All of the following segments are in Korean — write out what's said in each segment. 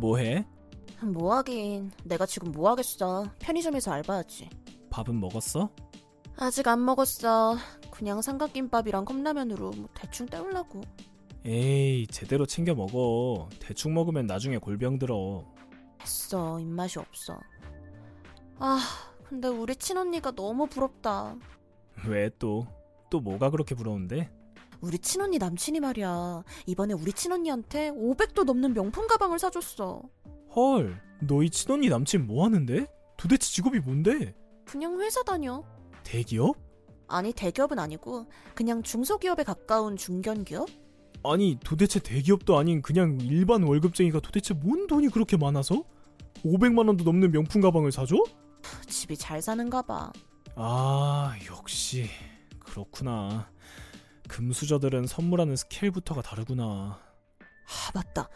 뭐해? 뭐 하긴. 내가 지금 뭐 하겠어. 편의점에서 알바하지. 밥은 먹었어? 아직 안 먹었어. 그냥 삼각김밥이랑 컵라면으로 뭐 대충 때우려고. 에이, 제대로 챙겨 먹어. 대충 먹으면 나중에 골병 들어. 했어. 입맛이 없어. 아, 근데 우리 친언니가 너무 부럽다. 왜 또? 또 뭐가 그렇게 부러운데? 우리 친언니 남친이 말이야. 이번에 우리 친언니한테 500도 넘는 명품 가방을 사줬어. 헐, 너희 친언니 남친 뭐 하는데? 도대체 직업이 뭔데? 그냥 회사 다녀. 대기업? 아니, 대기업은 아니고 그냥 중소기업에 가까운 중견기업? 아니, 도대체 대기업도 아닌 그냥 일반 월급쟁이가 도대체 뭔 돈이 그렇게 많아서? 500만 원도 넘는 명품 가방을 사줘? 집이 잘 사는가 봐. 아, 역시 그렇구나. 금수저들은 선물하는 스케일부터가 다르구나. 아, 맞다.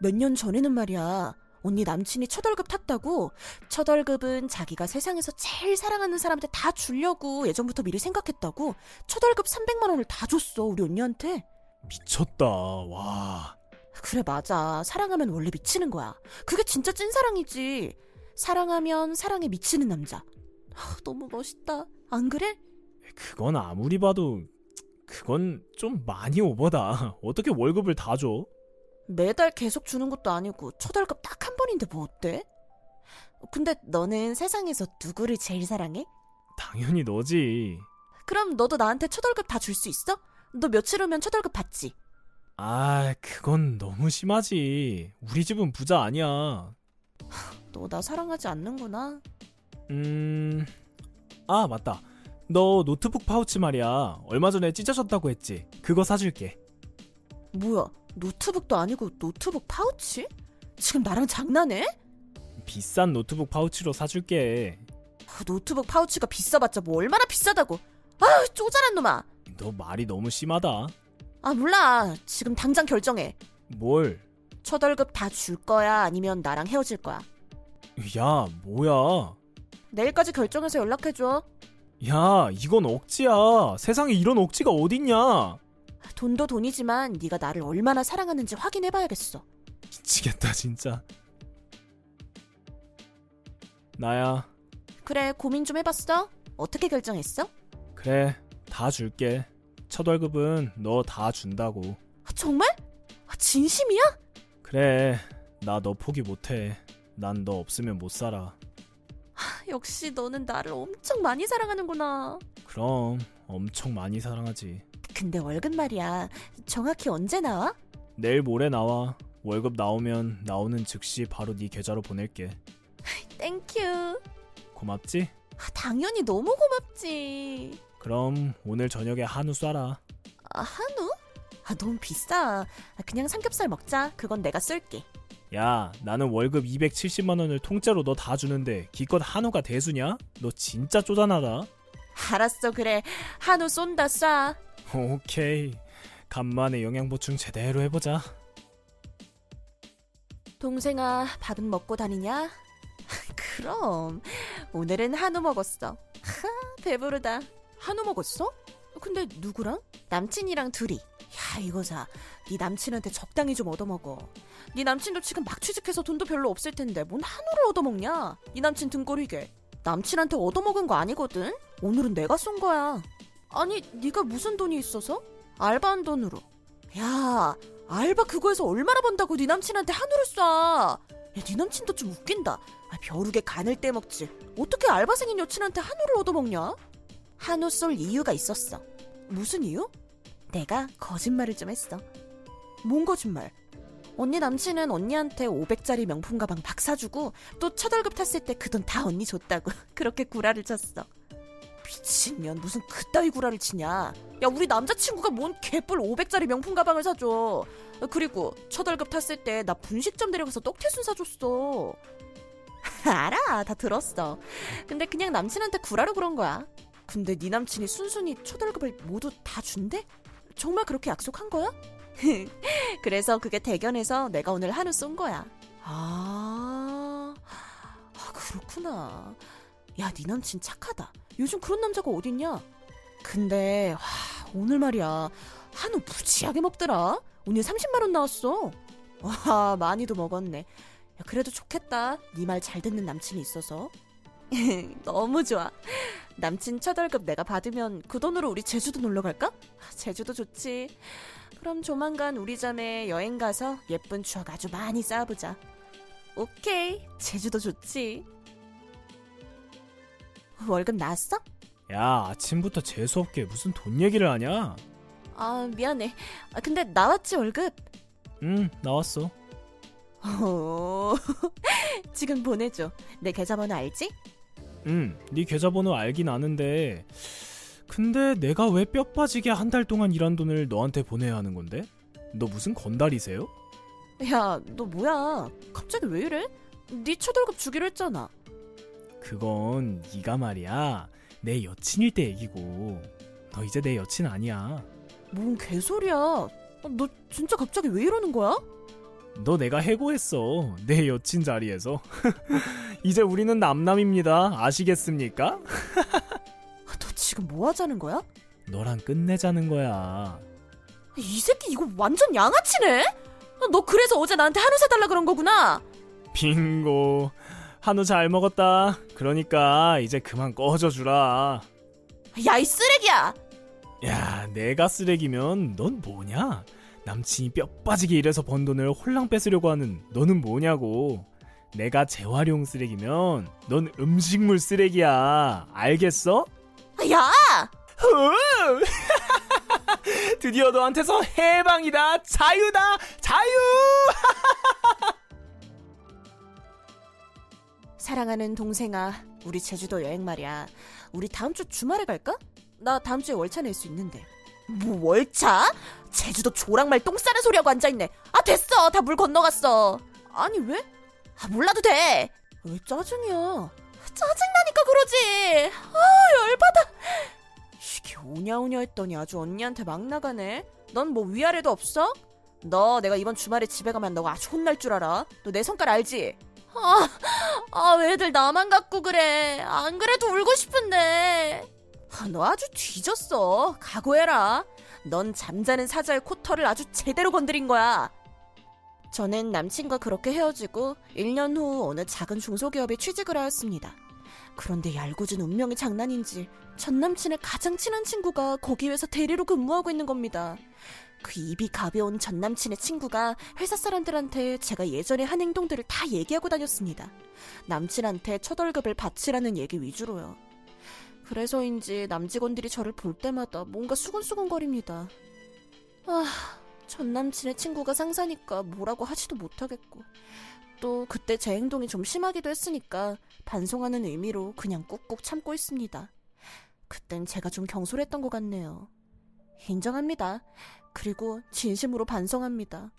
몇 년 전에는 말이야. 언니 남친이 첫 월급 탔다고 첫 월급은 자기가 세상에서 제일 사랑하는 사람한테 다 주려고 예전부터 미리 생각했다고 첫 월급 300만 원을 다 줬어 우리 언니한테 미쳤다. 와. 그래 맞아 사랑하면 원래 미치는 거야 그게 진짜 찐사랑이지 사랑하면 사랑에 미치는 남자 아, 너무 멋있다 안 그래? 그건 아무리 봐도 그건 좀 많이 오버다. 어떻게 월급을 다 줘? 매달 계속 주는 것도 아니고 첫 월급 딱 한 번인데 뭐 어때? 근데 너는 세상에서 누구를 제일 사랑해? 당연히 너지. 그럼 너도 나한테 첫 월급 다 줄 수 있어? 너 며칠 후면 첫 월급 받지? 아, 그건 너무 심하지. 우리 집은 부자 아니야. 너 나 사랑하지 않는구나. 음, 아, 맞다. 너 노트북 파우치 말이야. 얼마 전에 찢어졌다고 했지. 그거 사줄게. 뭐야, 노트북도 아니고 노트북 파우치? 지금 나랑 장난해? 비싼 노트북 파우치로 사줄게. 그 노트북 파우치가 비싸봤자 뭐 얼마나 비싸다고. 아, 쪼잔한 놈아. 너 말이 너무 심하다. 아, 몰라. 지금 당장 결정해. 뭘? 첫 월급 다 줄 거야? 아니면 나랑 헤어질 거야? 야, 뭐야. 내일까지 결정해서 연락해줘. 야, 이건 억지야. 세상에 이런 억지가 어딨냐. 돈도 돈이지만 네가 나를 얼마나 사랑하는지 확인해봐야겠어. 미치겠다, 진짜. 나야. 그래, 고민 좀 해봤어? 어떻게 결정했어? 그래, 다 줄게. 첫 월급은 너 다 준다고. 아, 정말? 아, 진심이야? 그래, 나 너 포기 못해. 난 너 없으면 못 살아. 역시 너는 나를 엄청 많이 사랑하는구나. 그럼 엄청 많이 사랑하지. 근데 월급 말이야. 정확히 언제 나와? 내일 모레 나와. 월급 나오면 나오는 즉시 바로 네 계좌로 보낼게. Thank you. 고맙지? 아, 당연히 너무 고맙지. 그럼 오늘 저녁에 한우 쏴라. 아, 한우? 아, 너무 비싸. 아, 그냥 삼겹살 먹자. 그건 내가 쏠게. 야, 나는 월급 270만 원을 통째로 너 다 주는데 기껏 한우가 대수냐? 너 진짜 쪼잔하다. 알았어, 그래. 한우 쏜다, 쏴. 오케이. 간만에 영양 보충 제대로 해보자. 동생아, 밥은 먹고 다니냐? 그럼. 오늘은 한우 먹었어. 하, 배부르다. 한우 먹었어? 근데 누구랑? 남친이랑 둘이. 야, 이거 사. 네 남친한테 적당히 좀 얻어먹어. 네 남친도 지금 막 취직해서 돈도 별로 없을 텐데 뭔 한우를 얻어먹냐? 네 남친 등골이게. 남친한테 얻어먹은 거 아니거든? 오늘은 내가 쏜 거야. 아니, 네가 무슨 돈이 있어서? 알바한 돈으로. 야, 알바 그거에서 얼마나 번다고 네 남친한테 한우를 쏴. 야, 네 남친도 좀 웃긴다. 아, 벼룩에 간을 떼먹지. 어떻게 알바생인 여친한테 한우를 얻어먹냐? 한우 쏠 이유가 있었어. 무슨 이유? 내가 거짓말을 좀 했어. 뭔 거짓말? 언니 남친은 언니한테 500짜리 명품 가방 박 사주고 또첫 월급 탔을 때 그 돈 다 언니 줬다고 그렇게 구라를 쳤어. 미친년 무슨 그따위 구라를 치냐? 야 우리 남자친구가 뭔 개뿔 500짜리 명품 가방을 사줘. 그리고 첫 월급 탔을 때 나 분식점 데려가서 떡튀순 사줬어. 알아 다 들었어. 근데 그냥 남친한테 구라로 그런 거야. 근데 네 남친이 순순히 첫 월급을 모두 다 준대? 정말 그렇게 약속한 거야? 그래서 그게 대견해서 내가 오늘 한우 쏜 거야. 아, 아 그렇구나. 야, 네 남친 착하다. 요즘 그런 남자가 어딨냐? 근데 와, 오늘 말이야 한우 무지하게 먹더라. 오늘 30만 원 나왔어. 와, 많이도 먹었네. 야, 그래도 좋겠다. 네 말 잘 듣는 남친이 있어서. 너무 좋아. 남친 첫 월급 내가 받으면 그 돈으로 우리 제주도 놀러 갈까? 아, 제주도 좋지. 그럼 조만간 우리 자매 여행 가서 예쁜 추억 아주 많이 쌓아보자. 오케이. 제주도 좋지. 월급 나왔어? 야, 아침부터 재수없게 무슨 돈 얘기를 하냐? 아, 미안해. 아, 근데 나왔지, 월급? 응, 나왔어. 어, 지금 보내줘. 내 계좌번호 알지? 응, 네 계좌번호 알긴 아는데 근데 내가 왜 뼈 빠지게 한 달 동안 일한 돈을 너한테 보내야 하는 건데? 너 무슨 건달이세요? 야, 너 뭐야? 갑자기 왜 이래? 네첫 월급 주기로 했잖아. 그건 네가 말이야 내 여친일 때 얘기고 너 이제 내 여친 아니야 뭔 개소리야. 아, 너 진짜 갑자기 왜 이러는 거야? 너 내가 해고했어 내 여친 자리에서 이제 우리는 남남입니다 아시겠습니까? 아, 너 지금 뭐 하자는 거야? 너랑 끝내자는 거야 이 새끼 이거 완전 양아치네? 아, 너 그래서 어제 나한테 한우 사달라 그런 거구나. 빙고 한우 잘 먹었다 그러니까 이제 그만 꺼져 주라 야, 이 쓰레기야. 야 내가 쓰레기면 넌 뭐냐 남친이 뼈 빠지게 일해서 번 돈을 홀랑 뺏으려고 하는 너는 뭐냐고 내가 재활용 쓰레기면 넌 음식물 쓰레기야 알겠어? 아, 야! 드디어 너한테서 해방이다 자유다 자유 사랑하는 동생아, 우리 제주도 여행 말이야. 우리 다음 주 주말에 갈까? 나 다음 주에 월차 낼 수 있는데. 뭐 월차? 제주도 조랑말 똥 싸는 소리하고 앉아있네. 아 됐어, 다 물 건너갔어. 아니 왜? 아 몰라도 돼. 왜 짜증이야? 짜증나니까 그러지. 아 열받아. 이게 오냐오냐 했더니 아주 언니한테 막 나가네. 넌 뭐 위아래도 없어? 너 내가 이번 주말에 집에 가면 너가 아주 혼날 줄 알아. 너 내 성깔 알지? 아, 아, 왜들 나만 갖고 그래. 안 그래도 울고 싶은데. 아, 너 아주 뒤졌어. 각오해라. 넌 잠자는 사자의 코털을 아주 제대로 건드린 거야. 저는 남친과 그렇게 헤어지고 1년 후 어느 작은 중소기업에 취직을 하였습니다. 그런데 얄궂은 운명의 장난인지 전 남친의 가장 친한 친구가 거기 회사 대리로 근무하고 있는 겁니다. 그 입이 가벼운 전 남친의 친구가 회사 사람들한테 제가 예전에 한 행동들을 다 얘기하고 다녔습니다. 남친한테 첫 월급을 바치라는 얘기 위주로요. 그래서인지 남직원들이 저를 볼 때마다 뭔가 수근수근거립니다. 아, 전 남친의 친구가 상사니까 뭐라고 하지도 못하겠고. 또 그때 제 행동이 좀 심하기도 했으니까 반성하는 의미로 그냥 꾹꾹 참고 있습니다. 그땐 제가 좀 경솔했던 것 같네요. 인정합니다. 그리고 진심으로 반성합니다.